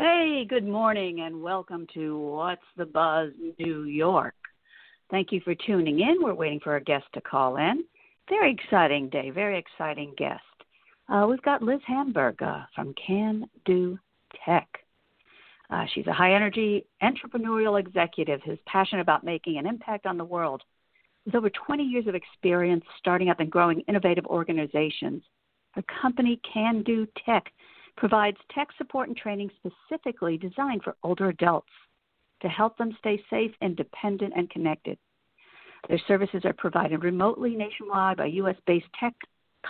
Hey, good morning and welcome to What's the Buzz New York. Thank you for tuning in. We're waiting for our guest to call in. Very exciting day, very exciting guest. Uh, we've got Liz Hamburg uh, from Can Do Tech. Uh, she's a high energy entrepreneurial executive who's passionate about making an impact on the world. With over 20 years of experience starting up and growing innovative organizations, her company Candoo Tech provides tech support and training specifically designed for older adults to help them stay safe, independent, and connected. Their services are provided remotely nationwide by U.S. based tech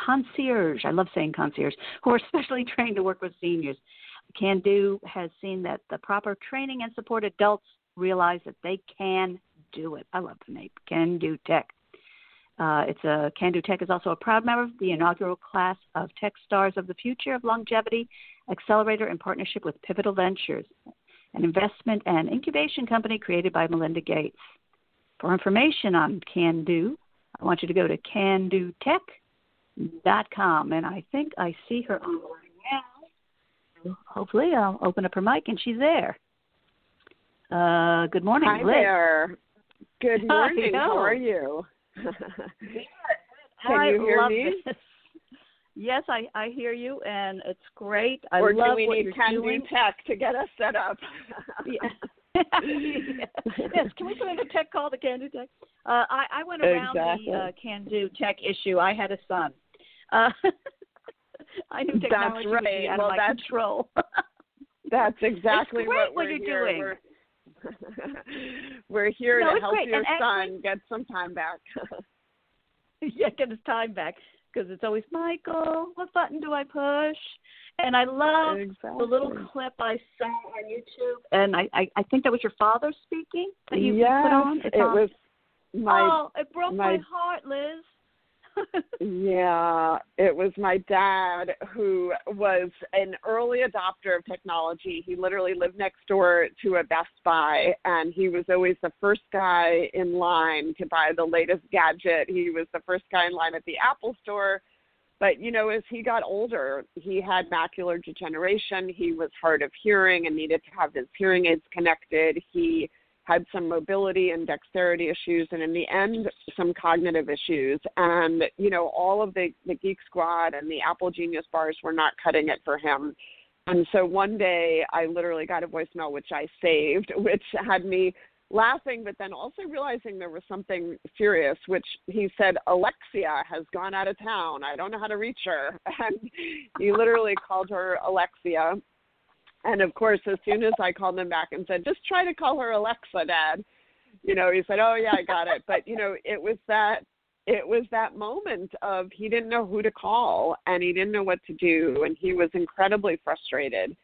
concierge. I love saying concierge, who are specially trained to work with seniors. Candoo has seen that the proper training and support adults realize that they can do it. I love the name, Candoo Tech. Uh, it's a Candoo Tech is also a proud member of the inaugural class of Tech Stars of the Future of Longevity Accelerator in partnership with Pivotal Ventures, an investment and incubation company created by Melinda Gates. For information on Candoo, I want you to go to candootech.com, and I think I see her online now. Hopefully, I'll open up her mic and she's there. Uh, good morning, Hi Liz. there. Good morning. How are you? Can I you hear love me? This. Yes, I, I hear you, and it's great. I or love do we what need you're Can doing. Do Tech to get us set up? Yeah. yes, can we put in a tech call to Candoo Tech? Uh, I, I went around Exactly. the uh, Candoo Tech issue. I had a son. Uh, I knew That's technology be right. out Well, of my that's- control. That's exactly great what what we're you're doing. We're, we're here No, to help great. your And actually- son get some time back. yeah, get his time back because it's always Michael. What button do I push? And I love exactly. the little clip I saw on YouTube, and I, I, I think that was your father speaking that you yes, put on. It's it on. was my oh, it broke my, my- heart, Liz. Yeah, it was my dad who was an early adopter of technology. He literally lived next door to a Best Buy, and he was always the first guy in line to buy the latest gadget. He was the first guy in line at the Apple store. But, you know, as he got older, he had macular degeneration. He was hard of hearing and needed to have his hearing aids connected. He had some mobility and dexterity issues and in the end some cognitive issues. And you know all of the the geek squad and the apple genius bars were not cutting it for him. And so one day i literally got a voicemail which i saved which had me laughing but then also realizing there was something serious which he said alexia has gone out of town. I don't know how to reach her. And he literally called her alexia and of course, as soon as I called him back and said, just try to call her Alexa, Dad, you know, he said, oh, yeah, I got it. But, you know, it was that. It was that moment of he didn't know who to call and he didn't know what to do and he was incredibly frustrated.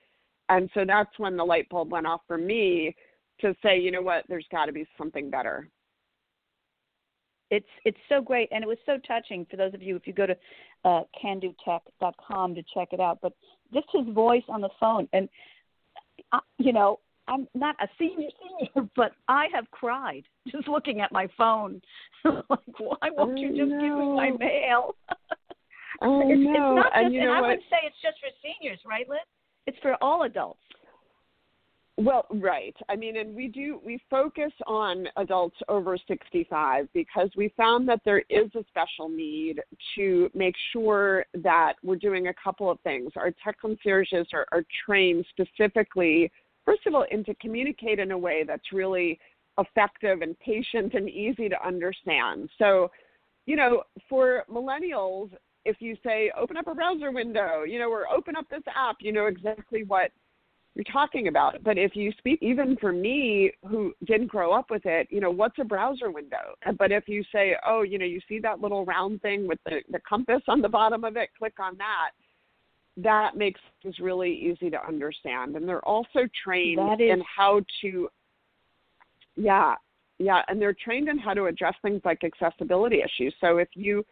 And so that's when the light bulb went off for me to say, you know what, there's got to be something better. it's it's so great and it was so touching for those of you if you go to uh candootech.com to check it out but just his voice on the phone and uh, you know i'm not a senior senior but i have cried just looking at my phone. Like why won't you just give me my mail? Oh it's, no! it's not and just you and know i what? would say it's just for seniors right liz it's for all adults Well, right. I mean, and we do we focus on adults over 65 because we found that there is a special need to make sure that we're doing a couple of things. Our tech concierges are, are trained specifically, first of all, and to communicate in a way that's really effective and patient and easy to understand. So, you know, for millennials, if you say open up a browser window, you know, or open up this app, you know exactly what you're talking about. But if you speak, even for me who didn't grow up with it, you know, what's a browser window? But if you say, oh, you know, you see that little round thing with the, the compass on the bottom of it, click on that. That makes things really easy to understand. And they're also trained is- in how to, yeah, yeah, and they're trained in how to address things like accessibility issues. So if you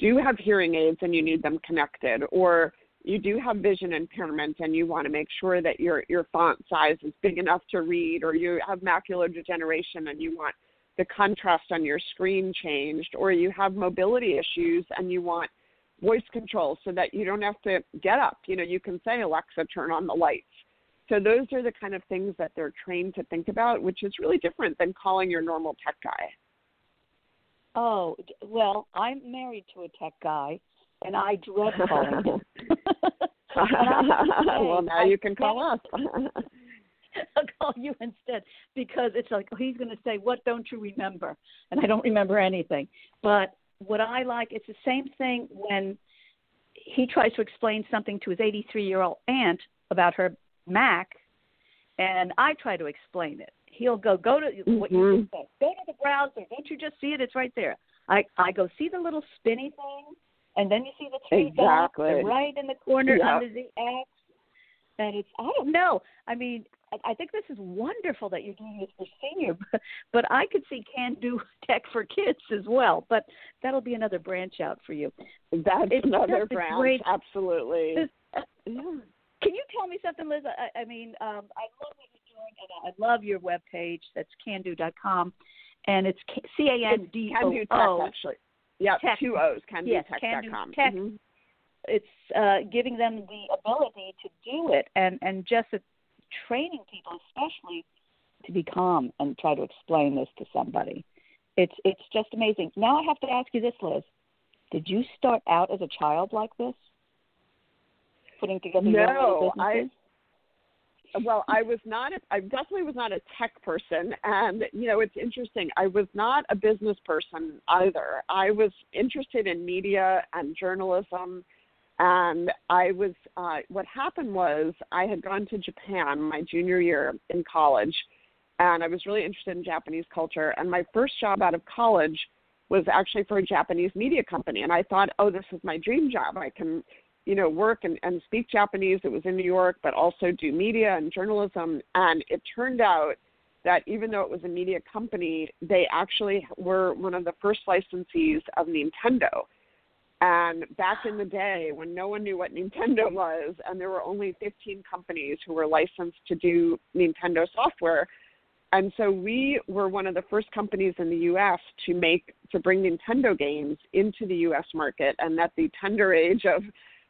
do have hearing aids and you need them connected, or you do have vision impairment and you want to make sure that your your font size is big enough to read or you have macular degeneration and you want the contrast on your screen changed or you have mobility issues and you want voice control so that you don't have to get up you know you can say alexa turn on the lights So those are the kind of things that they're trained to think about, which is really different than calling your normal tech guy. Oh, well, I'm married to a tech guy, and I dread calling him. well, now you can call us. I'll call you instead because it's like oh, he's going to say, "What don't you remember?" And I don't remember anything. But what I like, it's the same thing when he tries to explain something to his 83 year old aunt about her Mac, and I try to explain it. He'll go, go to mm-hmm. what you mm-hmm. just said. Go to the browser. Don't you just see it? It's right there. I I go see the little spinny thing, and then you see the three exactly. dots right in the corner yep. under the X. And it's I don't know. I mean, I think this is wonderful that you're doing this for senior, but, but I could see can do tech for kids as well. But that'll be another branch out for you. That's it's another branch, great, absolutely. This, uh, yeah. Can you tell me something, Liz? I, I mean, um, I love what you're doing, and I love your web page. That's candoo.com, and it's C A N D O O. Actually, yeah, two O's. Can yes, Tech.com. Tech. Mm-hmm. It's uh, giving them the ability to do it, and and just training people, especially, to be calm and try to explain this to somebody. It's it's just amazing. Now I have to ask you this, Liz. Did you start out as a child like this? putting together no, your I well, I was not. A, I definitely was not a tech person, and you know, it's interesting. I was not a business person either. I was interested in media and journalism, and I was. Uh, what happened was I had gone to Japan my junior year in college, and I was really interested in Japanese culture. And my first job out of college was actually for a Japanese media company, and I thought, oh, this is my dream job. I can you know, work and, and speak Japanese. It was in New York, but also do media and journalism. And it turned out that even though it was a media company, they actually were one of the first licensees of Nintendo. And back in the day when no one knew what Nintendo was, and there were only 15 companies who were licensed to do Nintendo software. And so we were one of the first companies in the US to make to bring Nintendo games into the US market and at the tender age of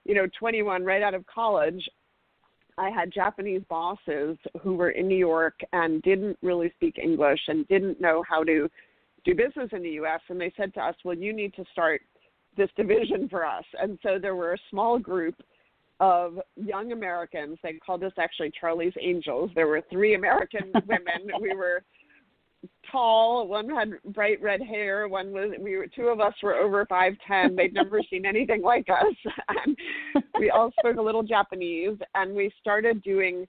you know, 21 right out of college, I had Japanese bosses who were in New York and didn't really speak English and didn't know how to do business in the US and they said to us, "Well, you need to start this division for us." And so there were a small group of young Americans. They called us actually Charlie's Angels. There were three American women. we were tall. One had bright red hair. One was we were two of us were over five ten. They'd never seen anything like us. And we all spoke a little Japanese, and we started doing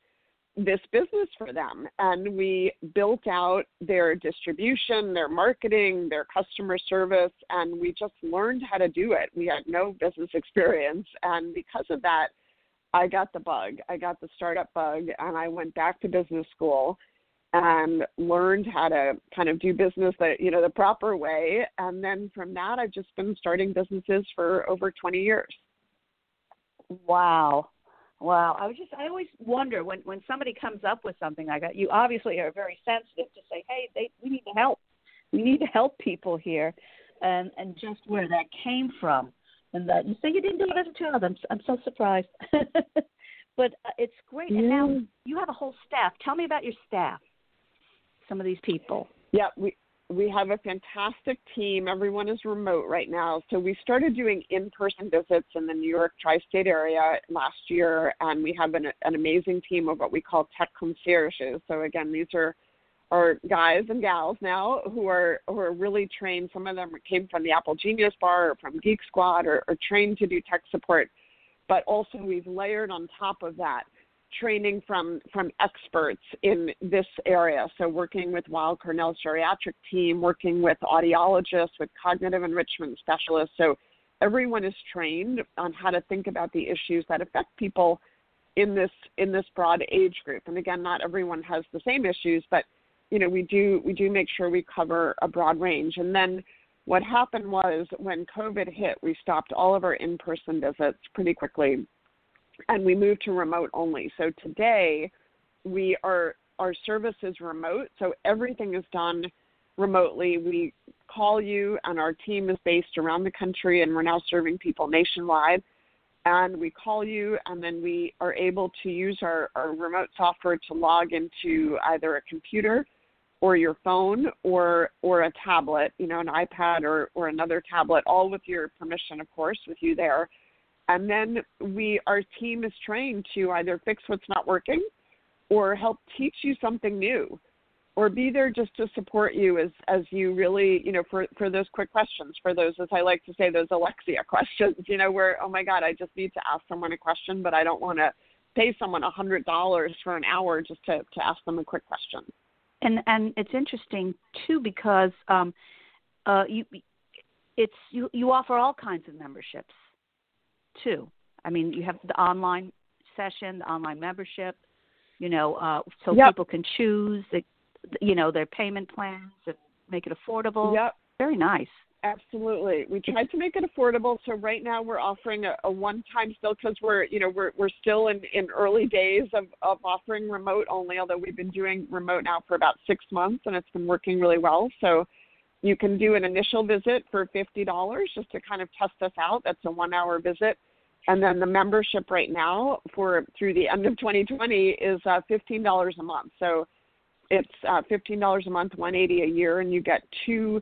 this business for them. And we built out their distribution, their marketing, their customer service, and we just learned how to do it. We had no business experience, and because of that. I got the bug. I got the startup bug, and I went back to business school and learned how to kind of do business that you know the proper way. And then from that i've just been starting businesses for over 20 years. Wow. Wow. I was just i always wonder when when somebody comes up with something like that you obviously are very sensitive to say hey they we need to help. We need to help people here and and just where that came from. And that you say you didn't do it as a child. I'm i'm so surprised. But uh, it's great. And now you have a whole staff. Tell me about your staff some of these people? Yeah, we we have a fantastic team. Everyone is remote right now. So we started doing in-person visits in the New York tri-state area last year, and we have an, an amazing team of what we call tech concierges. So again, these are are guys and gals now who are who are really trained. Some of them came from the Apple Genius Bar or from Geek Squad or, or trained to do tech support. But also we've layered on top of that training from from experts in this area. So working with Weill Cornell's geriatric team, working with audiologists, with cognitive enrichment specialists. So everyone is trained on how to think about the issues that affect people in this in this broad age group. And again, not everyone has the same issues, but you know we do we do make sure we cover a broad range. And then what happened was when COVID hit, we stopped all of our in-person visits pretty quickly and we moved to remote only. So today we are our service is remote, so everything is done remotely. We call you, and our team is based around the country, and we're now serving people nationwide. and we call you and then we are able to use our, our remote software to log into either a computer or your phone or or a tablet you know an ipad or or another tablet all with your permission of course with you there and then we our team is trained to either fix what's not working or help teach you something new or be there just to support you as as you really you know for for those quick questions for those as i like to say those alexia questions you know where oh my god i just need to ask someone a question but i don't want to pay someone a hundred dollars for an hour just to to ask them a quick question. And and it's interesting too because um uh you it's you you offer all kinds of memberships too i mean you have the online session the online membership you know uh so yep. people can choose the you know their payment plans and make it affordable. Yep. Very nice. Absolutely. We tried to make it affordable. So right now we're offering a, a one-time still because we're you know we're we're still in in early days of of offering remote only. Although we've been doing remote now for about six months and it's been working really well. So you can do an initial visit for fifty dollars just to kind of test us out. That's a one-hour visit. And then the membership right now for through the end of 2020 is uh, $15 a month. So it's uh, $15 a month, 180 a year, and you get two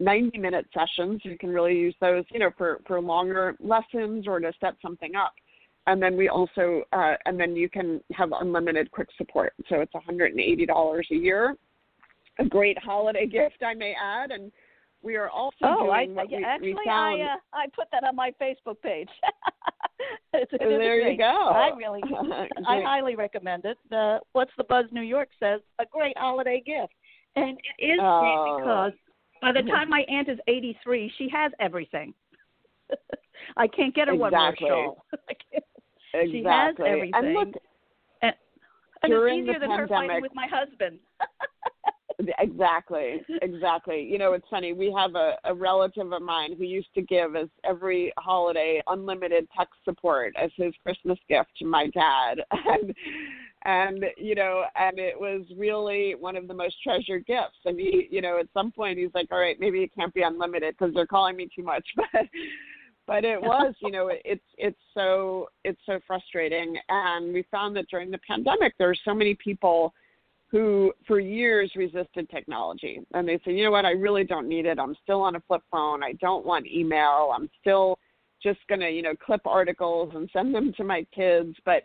90 minute sessions. You can really use those, you know, for, for longer lessons or to set something up. And then we also, uh, and then you can have unlimited quick support. So it's $180 a year. A great holiday gift, I may add. And we are also oh, doing I, what we, actually, we. I, uh, I put that on my Facebook page. it's, there great. you go. I really, I highly recommend it. The What's the Buzz New York says a great holiday gift, and it is oh. because by the time my aunt is 83, she has everything. I can't get her exactly. one more shawl. exactly. She has everything. And look, and, and it's easier than pandemic, her fighting with my husband. Exactly exactly. You know it's funny we have a, a relative of mine who used to give us every holiday unlimited tech support as his christmas gift to my dad. And and you know and it was really one of the most treasured gifts. And he you know at some point he's like all right maybe it can't be unlimited because they're calling me too much. But but it was you know it's it's so it's so frustrating. And we found that during the pandemic there were so many people who for years resisted technology. And they say you know what? I really don't need it. I'm still on a flip phone. I don't want email. I'm still just going to you know clip articles and send them to my kids. But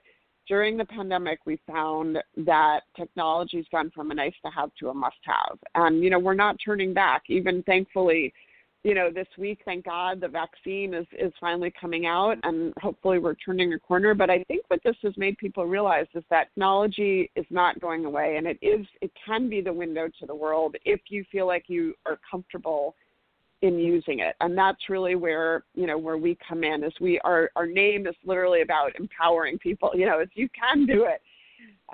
during the pandemic we found that technology's gone from a nice to have to a must have and you know we're not turning back. Even thankfully you know, this week, thank God, the vaccine is is finally coming out, and hopefully we're turning a corner. But I think what this has made people realize is that technology is not going away, and it is it can be the window to the world if you feel like you are comfortable in using it, and that's really where you know where we come in. Is we our our name is literally about empowering people. You know, if you can do it,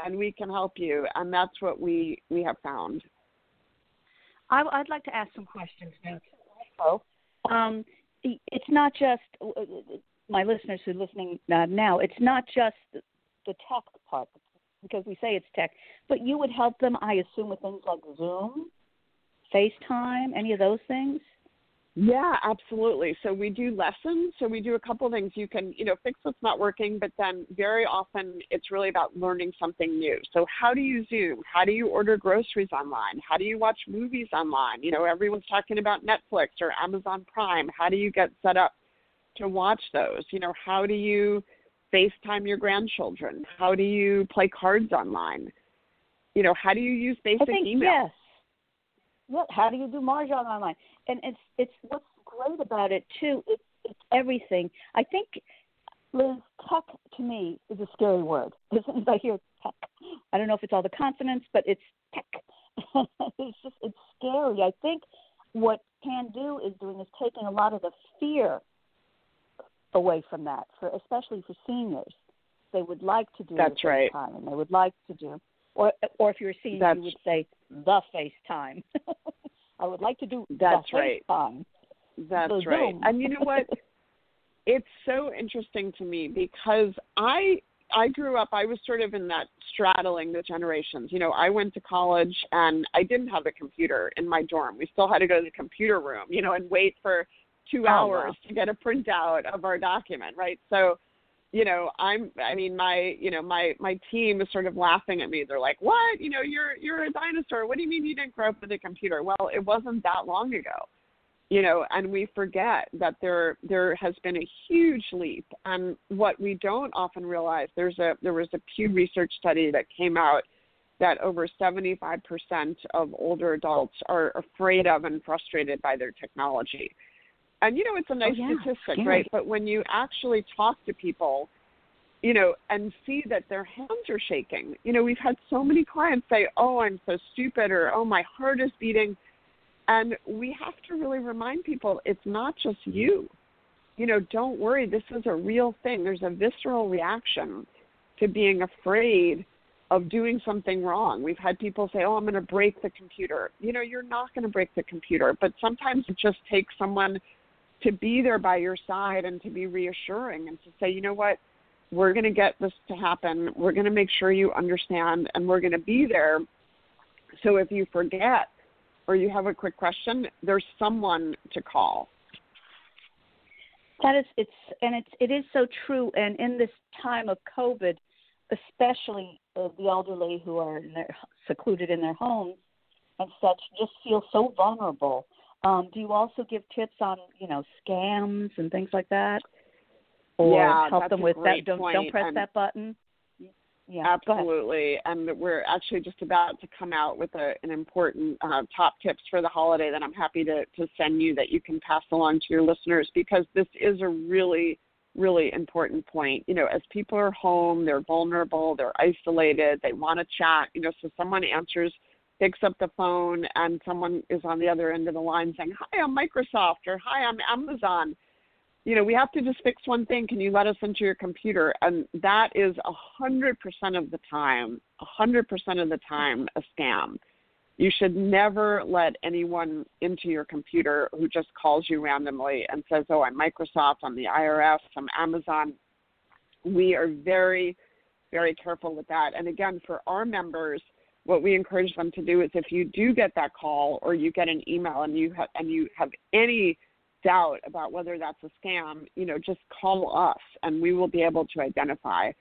and we can help you, and that's what we we have found. I, would like to ask some questions now info. Um, it's not just uh, uh, my listeners who are listening uh, now. It's not just the, the tech part because we say it's tech, but you would help them, I assume, with things like Zoom, FaceTime, any of those things. Yeah, absolutely. So we do lessons. So we do a couple things. You can, you know, fix what's not working, but then very often it's really about learning something new. So how do you Zoom? How do you order groceries online? How do you watch movies online? You know, everyone's talking about Netflix or Amazon Prime. How do you get set up to watch those? You know, how do you FaceTime your grandchildren? How do you play cards online? You know, how do you use basic I think, email? Yes. What? How do you do mahjong online? and it's it's what's great about it too. It's it's everything. I think Liz, tech to me is a scary word. As soon as I hear tech, I don't know if it's all the consonants, but it's tech. it's just it's scary. I think what Candoo is doing is taking a lot of the fear away from that, for especially for seniors. They would like to do that's right, time, and they would like to do, or or if you're a senior, that's, you would say the FaceTime. I would like to do that's the right. FaceTime. That's the right. Zoom. And you know what? it's so interesting to me because I I grew up I was sort of in that straddling the generations. You know, I went to college and I didn't have a computer in my dorm. We still had to go to the computer room, you know, and wait for 2 oh, hours wow. to get a printout of our document, right? So you know i'm i mean my you know my my team is sort of laughing at me. They're like what? You know you're you're a dinosaur. What do you mean you didn't grow up with a computer? Well it wasn't that long ago you know and we forget that there there has been a huge leap. And what we don't often realize there's a there was a pew research study that came out that over 75% of older adults are afraid of and frustrated by their technology and you know, it's a oh, nice oh, yeah. statistic, Scary. right? But when you actually talk to people, you know, and see that their hands are shaking, you know, we've had so many clients say, "Oh, I'm so stupid," or "Oh, my heart is beating," and we have to really remind people it's not just you. You know, don't worry. This is a real thing. There's a visceral reaction to being afraid of doing something wrong. We've had people say, "Oh, I'm going to break the computer." You know, you're not going to break the computer, but sometimes it just takes someone to be there by your side and to be reassuring and to say, you know what, we're going to get this to happen. We're going to make sure you understand and we're going to be there. So if you forget or you have a quick question, there's someone to call. That is, it's, and it's, it is so true. And in this time of COVID, especially uh, the elderly who are in their, secluded in their homes and such, just feel so vulnerable. Um, do you also give tips on, you know, scams and things like that? Or yeah, help them with that? Don't don't press and that button. Yeah, absolutely. And we're actually just about to come out with a, an important uh, top tips for the holiday that I'm happy to to send you that you can pass along to your listeners because this is a really really important point. You know, as people are home, they're vulnerable, they're isolated, they want to chat. You know, so someone answers picks up the phone and someone is on the other end of the line saying, Hi, I'm Microsoft or Hi, I'm Amazon. You know, we have to just fix one thing. Can you let us into your computer? And that is a hundred percent of the time, a hundred percent of the time a scam. You should never let anyone into your computer who just calls you randomly and says, Oh, I'm Microsoft, I'm the IRS, I'm Amazon. We are very, very careful with that. And again, for our members, what we encourage them to do is if you do get that call or you get an email and you have and you have any doubt about whether that's a scam, you know, just call us and we will be able to identify.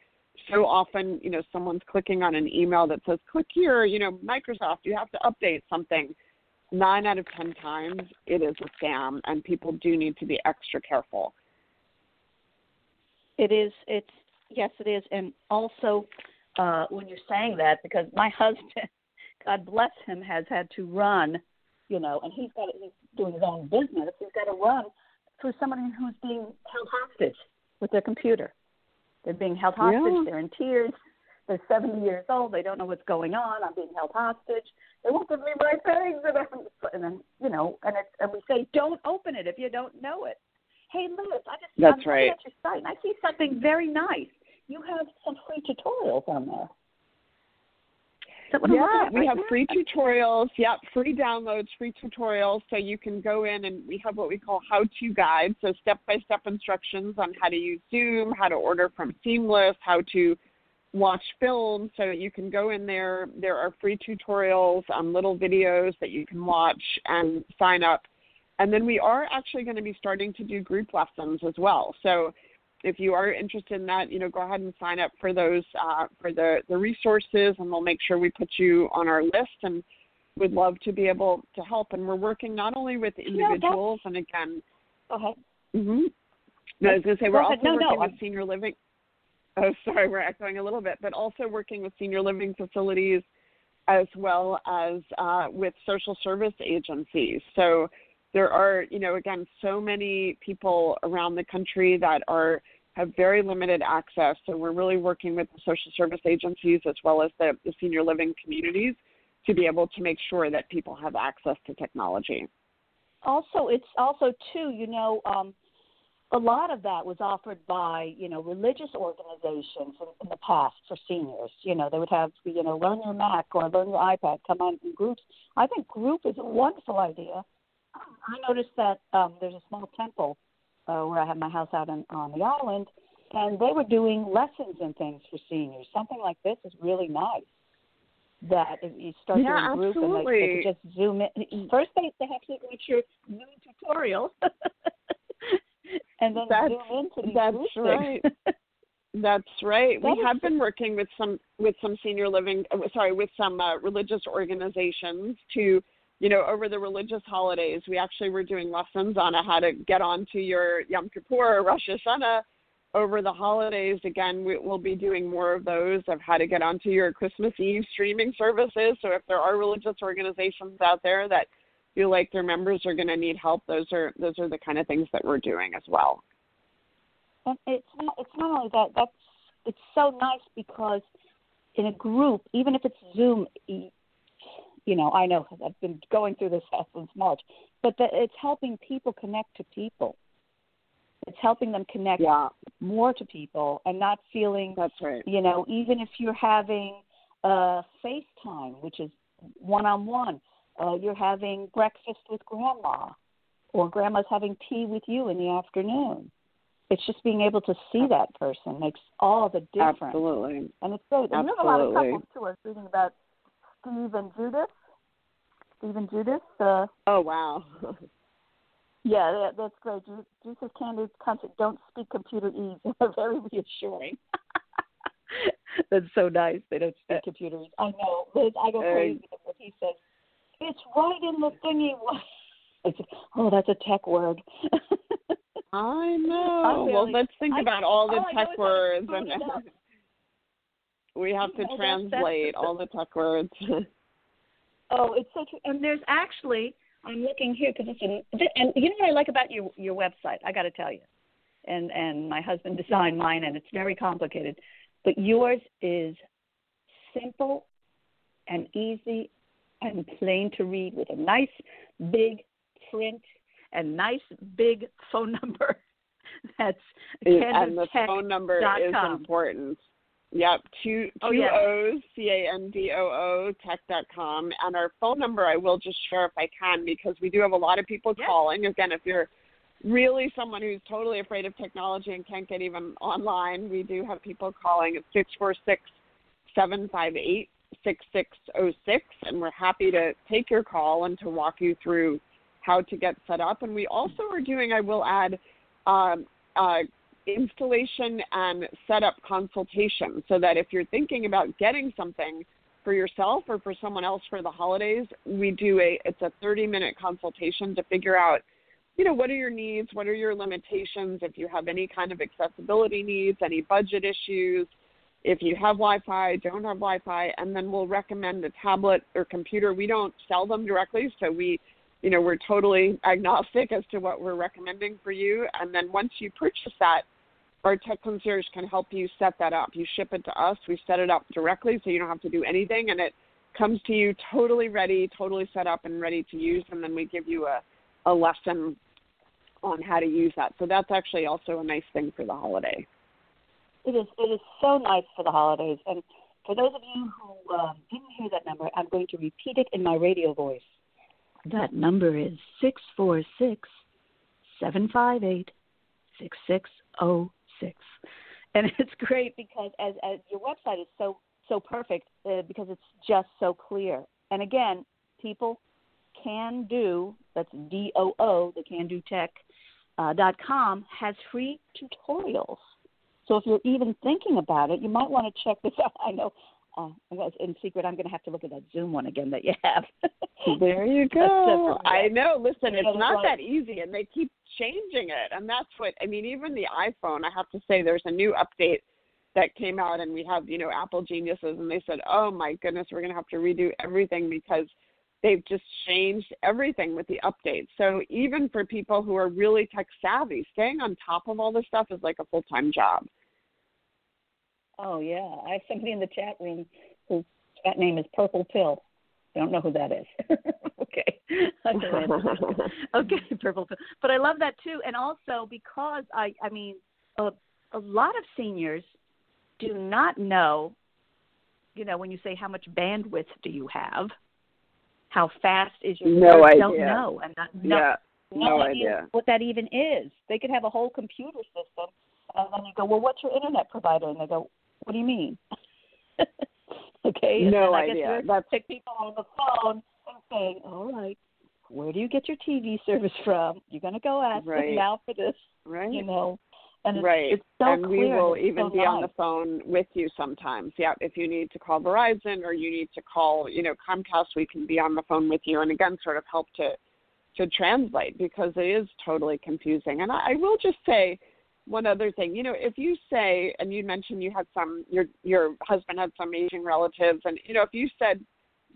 So often, you know, someone's clicking on an email that says, click here, you know, Microsoft, you have to update something. Nine out of 10 times it is a scam and people do need to be extra careful. It is, it's, yes, it is. And also, uh, when you're saying that because my husband, God bless him, has had to run, you know, and he's got he's doing his own business. He's got to run through somebody who's being held hostage with their computer. They're being held hostage. Yeah. They're in tears. They're 70 years old. They don't know what's going on. I'm being held hostage. They won't give me my things, and, and then you know, and it's and we say, don't open it if you don't know it. Hey Liz, I just That's I'm right. at your site and I see something very nice you have some free tutorials on there. yeah, we right have now? free tutorials. Yep, free downloads, free tutorials. So you can go in and we have what we call how-to guides, so step-by-step instructions on how to use Zoom, how to order from Seamless, how to watch films. So you can go in there. There are free tutorials, um, little videos that you can watch and sign up. And then we are actually going to be starting to do group lessons as well. So if you are interested in that, you know, go ahead and sign up for those uh, for the the resources, and we'll make sure we put you on our list. And would love to be able to help. And we're working not only with individuals, and again, go ahead. Mm-hmm. No, I was going to say we're also. No, working no, with senior living. Oh, sorry, we're echoing a little bit, but also working with senior living facilities as well as uh, with social service agencies. So there are, you know, again, so many people around the country that are have very limited access. So we're really working with the social service agencies as well as the, the senior living communities to be able to make sure that people have access to technology. Also, it's also too, you know, um, a lot of that was offered by you know religious organizations in, in the past for seniors. You know, they would have you know learn your Mac or learn your iPad, come on in groups. I think group is a wonderful idea. I noticed that um, there's a small temple uh, where I have my house out on, on the island, and they were doing lessons and things for seniors. Something like this is really nice. That if you start Yeah, doing group and they, they absolutely. can just zoom in. First, they they have to watch your Zoom tutorial, and then That's- zoom into these that's right. That's right. That we have been working with some with some senior living uh, sorry, with some uh, religious organizations to you know, over the religious holidays, we actually were doing lessons on how to get onto your Yom Kippur or Rosh Hashanah over the holidays. Again, we, will be doing more of those of how to get onto your Christmas Eve streaming services. So if there are religious organizations out there that feel like their members are going to need help, those are those are the kind of things that we're doing as well. And it's not it's not only that that's it's so nice because in a group, even if it's Zoom, you know, I know I've been going through this since March, but that it's helping people connect to people. It's helping them connect yeah. more to people and not feeling that's right. You know, even if you're having a FaceTime, which is one on one, you're having breakfast with grandma, or grandma's having tea with you in the afternoon. It's just being able to see that person makes all the difference. Absolutely. And it's great. And you have a lot of couples too. Was reading about Steve and Judith. Steve and Judith. Uh, oh wow. yeah, that, that's great. Jesus Candid concept. Don't speak computer ease. Very reassuring. that's so nice. They don't speak uh, computer ease. I know. Liz, I go crazy when he says, "It's right in the thingy." It's, oh, that's a tech word. I know. Really, well, let's think I, about all the tech words and we have to translate all the tech words. oh, it's such. And there's actually, I'm looking here because it's an. And you know what I like about your your website? I got to tell you, and and my husband designed mine, and it's very complicated, but yours is simple and easy and plain to read with a nice big print and nice big phone number. That's and the phone number is important. Yep, two oh, two yeah. O's C A N D O O com And our phone number I will just share if I can because we do have a lot of people calling. Again, if you're really someone who's totally afraid of technology and can't get even online, we do have people calling at six four six seven five eight six six oh six and we're happy to take your call and to walk you through how to get set up. And we also are doing, I will add, um, uh, installation and setup consultation so that if you're thinking about getting something for yourself or for someone else for the holidays, we do a it's a 30 minute consultation to figure out you know what are your needs, what are your limitations, if you have any kind of accessibility needs, any budget issues, if you have Wi-Fi, don't have Wi-Fi, and then we'll recommend a tablet or computer. We don't sell them directly, so we you know, we're totally agnostic as to what we're recommending for you. And then once you purchase that, our tech concierge can help you set that up. You ship it to us, we set it up directly so you don't have to do anything and it comes to you totally ready, totally set up and ready to use and then we give you a, a lesson on how to use that. So that's actually also a nice thing for the holiday. It is it is so nice for the holidays and for those of you who uh, didn't hear that number, I'm going to repeat it in my radio voice. That number is six four six seven five eight six six zero six, and it's great because as, as your website is so so perfect uh, because it's just so clear. And again, people can do that's D O O the Candoo Tech uh, dot com has free tutorials. So if you're even thinking about it, you might want to check this out. I know uh, in secret, I'm going to have to look at that Zoom one again that you have. there you go. I know. Listen, it's not that easy, and they keep changing it, and that's what I mean. Even the iPhone, I have to say, there's a new update that came out, and we have you know Apple geniuses, and they said, "Oh my goodness, we're going to have to redo everything because." They've just changed everything with the updates. So even for people who are really tech savvy, staying on top of all this stuff is like a full time job. Oh yeah, I have somebody in the chat room whose chat name is Purple Pill. I don't know who that is. okay. okay, Purple Pill. But I love that too, and also because I, I mean, a, a lot of seniors do not know. You know, when you say how much bandwidth do you have, how fast is your no idea. don't know, and not, yeah, no, no idea what that even is. They could have a whole computer system, and then you go, "Well, what's your internet provider?" And they go, what do you mean? okay. No and idea. That's pick people on the phone and saying, "All right, where do you get your TV service from? You're going to go ask right. them now for this, right? You know." And it's, right. it's so and we will and even so be nice. on the phone with you sometimes. Yeah, if you need to call Verizon or you need to call, you know, Comcast, we can be on the phone with you and again sort of help to to translate because it is totally confusing. And I, I will just say one other thing. You know, if you say and you mentioned you had some your your husband had some aging relatives and you know, if you said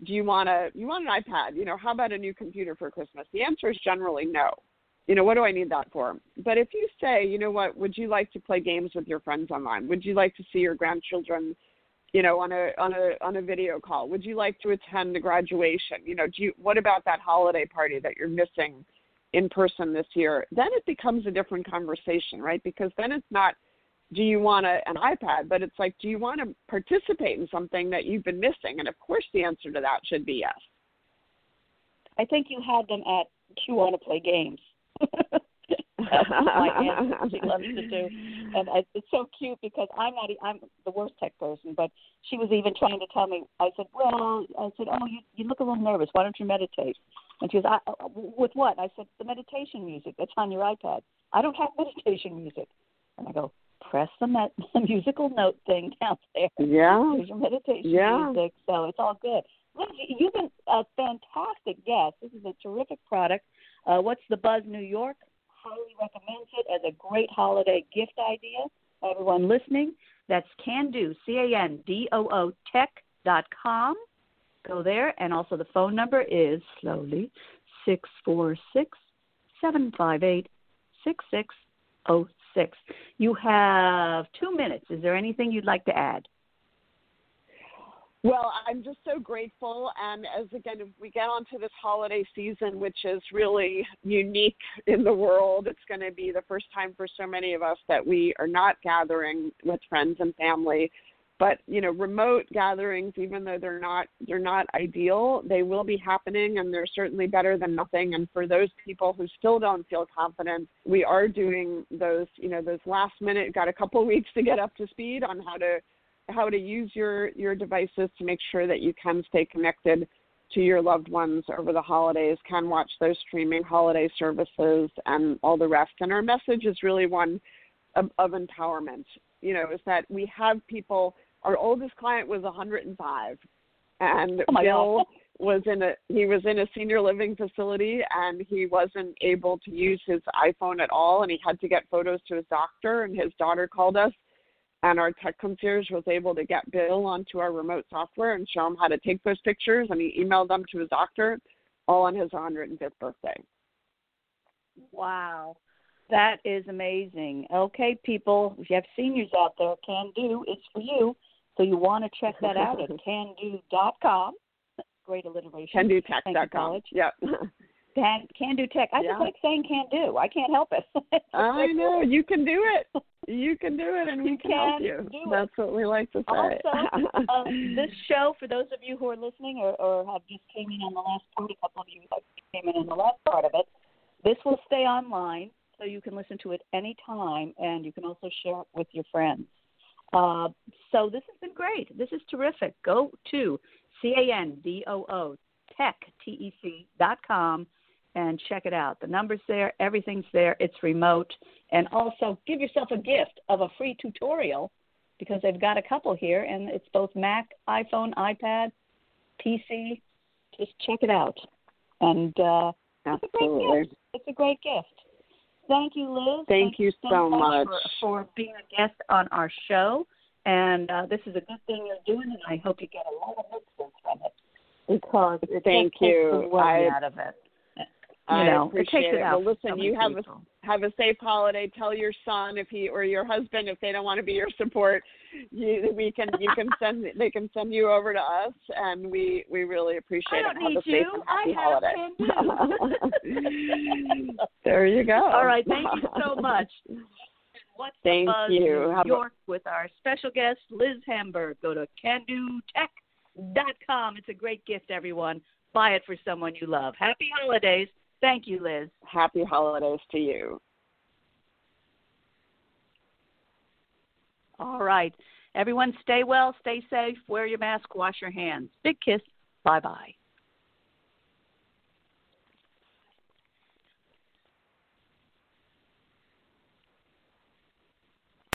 do you want a you want an iPad? You know, how about a new computer for Christmas? The answer is generally no you know, what do I need that for? But if you say, you know what, would you like to play games with your friends online? Would you like to see your grandchildren, you know, on a on a on a video call? Would you like to attend a graduation? You know, do you what about that holiday party that you're missing in person this year? Then it becomes a different conversation, right? Because then it's not do you want a, an iPad, but it's like, do you want to participate in something that you've been missing? And of course, the answer to that should be yes. I think you had them at do you want to play games? My aunt. She loves to do, and I, it's so cute because I'm not. I'm the worst tech person, but she was even trying to tell me. I said, "Well," I said, "Oh, you you look a little nervous. Why don't you meditate?" And she goes, I, uh, "With what?" I said, "The meditation music that's on your iPad." I don't have meditation music, and I go, "Press the, the musical note thing down there. Yeah. There's your meditation Yeah. music, so it's all good." Lindsay, you've been a fantastic guest. This is a terrific product. Uh, What's the Buzz New York? Highly recommends it as a great holiday gift idea. Everyone listening, that's can do, C A N D O O tech dot com. Go there, and also the phone number is slowly six four six seven five eight six six zero six. You have two minutes. Is there anything you'd like to add? Well, I'm just so grateful. And as again, we get onto this holiday season, which is really unique in the world, it's going to be the first time for so many of us that we are not gathering with friends and family. But you know, remote gatherings, even though they're not they're not ideal, they will be happening, and they're certainly better than nothing. And for those people who still don't feel confident, we are doing those you know those last minute. Got a couple weeks to get up to speed on how to how to use your your devices to make sure that you can stay connected to your loved ones over the holidays can watch those streaming holiday services and all the rest and our message is really one of, of empowerment you know is that we have people our oldest client was 105 and Oh bill God. was in a he was in a senior living facility and he wasn't able to use his iphone at all and he had to get photos to his doctor and his daughter called us and our tech concierge was able to get Bill onto our remote software and show him how to take those pictures, and he emailed them to his doctor, all on his 105th birthday. Wow. That is amazing. Okay, people, if you have seniors out there, Candoo, it's for you. So you want to check that out at candoo.com. Great alliteration. CandooTech.com. college. Yep. Can, can Do Tech. I Yeah. just like saying Can Do. I can't help it. I know you can do it. You can do it, and we You can, help you. do it. That's what we like to say. Also, uh, this show, for those of you who are listening or, or have just came in on the last part, a couple of you came in on the last part of it, this will stay online, so you can listen to it anytime, and you can also share it with your friends. Uh, so this has been great. This is terrific. Go to C A N D O O Tech T E C dot com and check it out. The number's there, everything's there, it's remote. And also give yourself a gift of a free tutorial because they've got a couple here and it's both Mac, iPhone, iPad, PC. Just check it out. And uh it's a great Absolutely. gift. It's a great gift. Thank you, Liz. Thank you so much. For, for being a guest on our show. And uh, this is a good thing you're doing, and I hope you get a lot of mixes from it because it Thank takes you. the worry I- out of it. I know, appreciate it takes it, it. out. Well, listen, so you many have a people. Have a safe holiday. Tell your son if he or your husband if they don't want to be your support, you we can you can send they can send you over to us, and we we really appreciate I it. don't Have need a safe you. and I happy have holiday. There you go. All right, thank you so much. What's the Thank Buzz you. New Have a- York with our special guest Liz Hamburg. Go to candootech.com. It's a great gift, everyone. Buy it for someone you love. Happy holidays. Thank you, Liz. Happy holidays to you. All right. Everyone stay well, stay safe, wear your mask, wash your hands. Big kiss. Bye bye.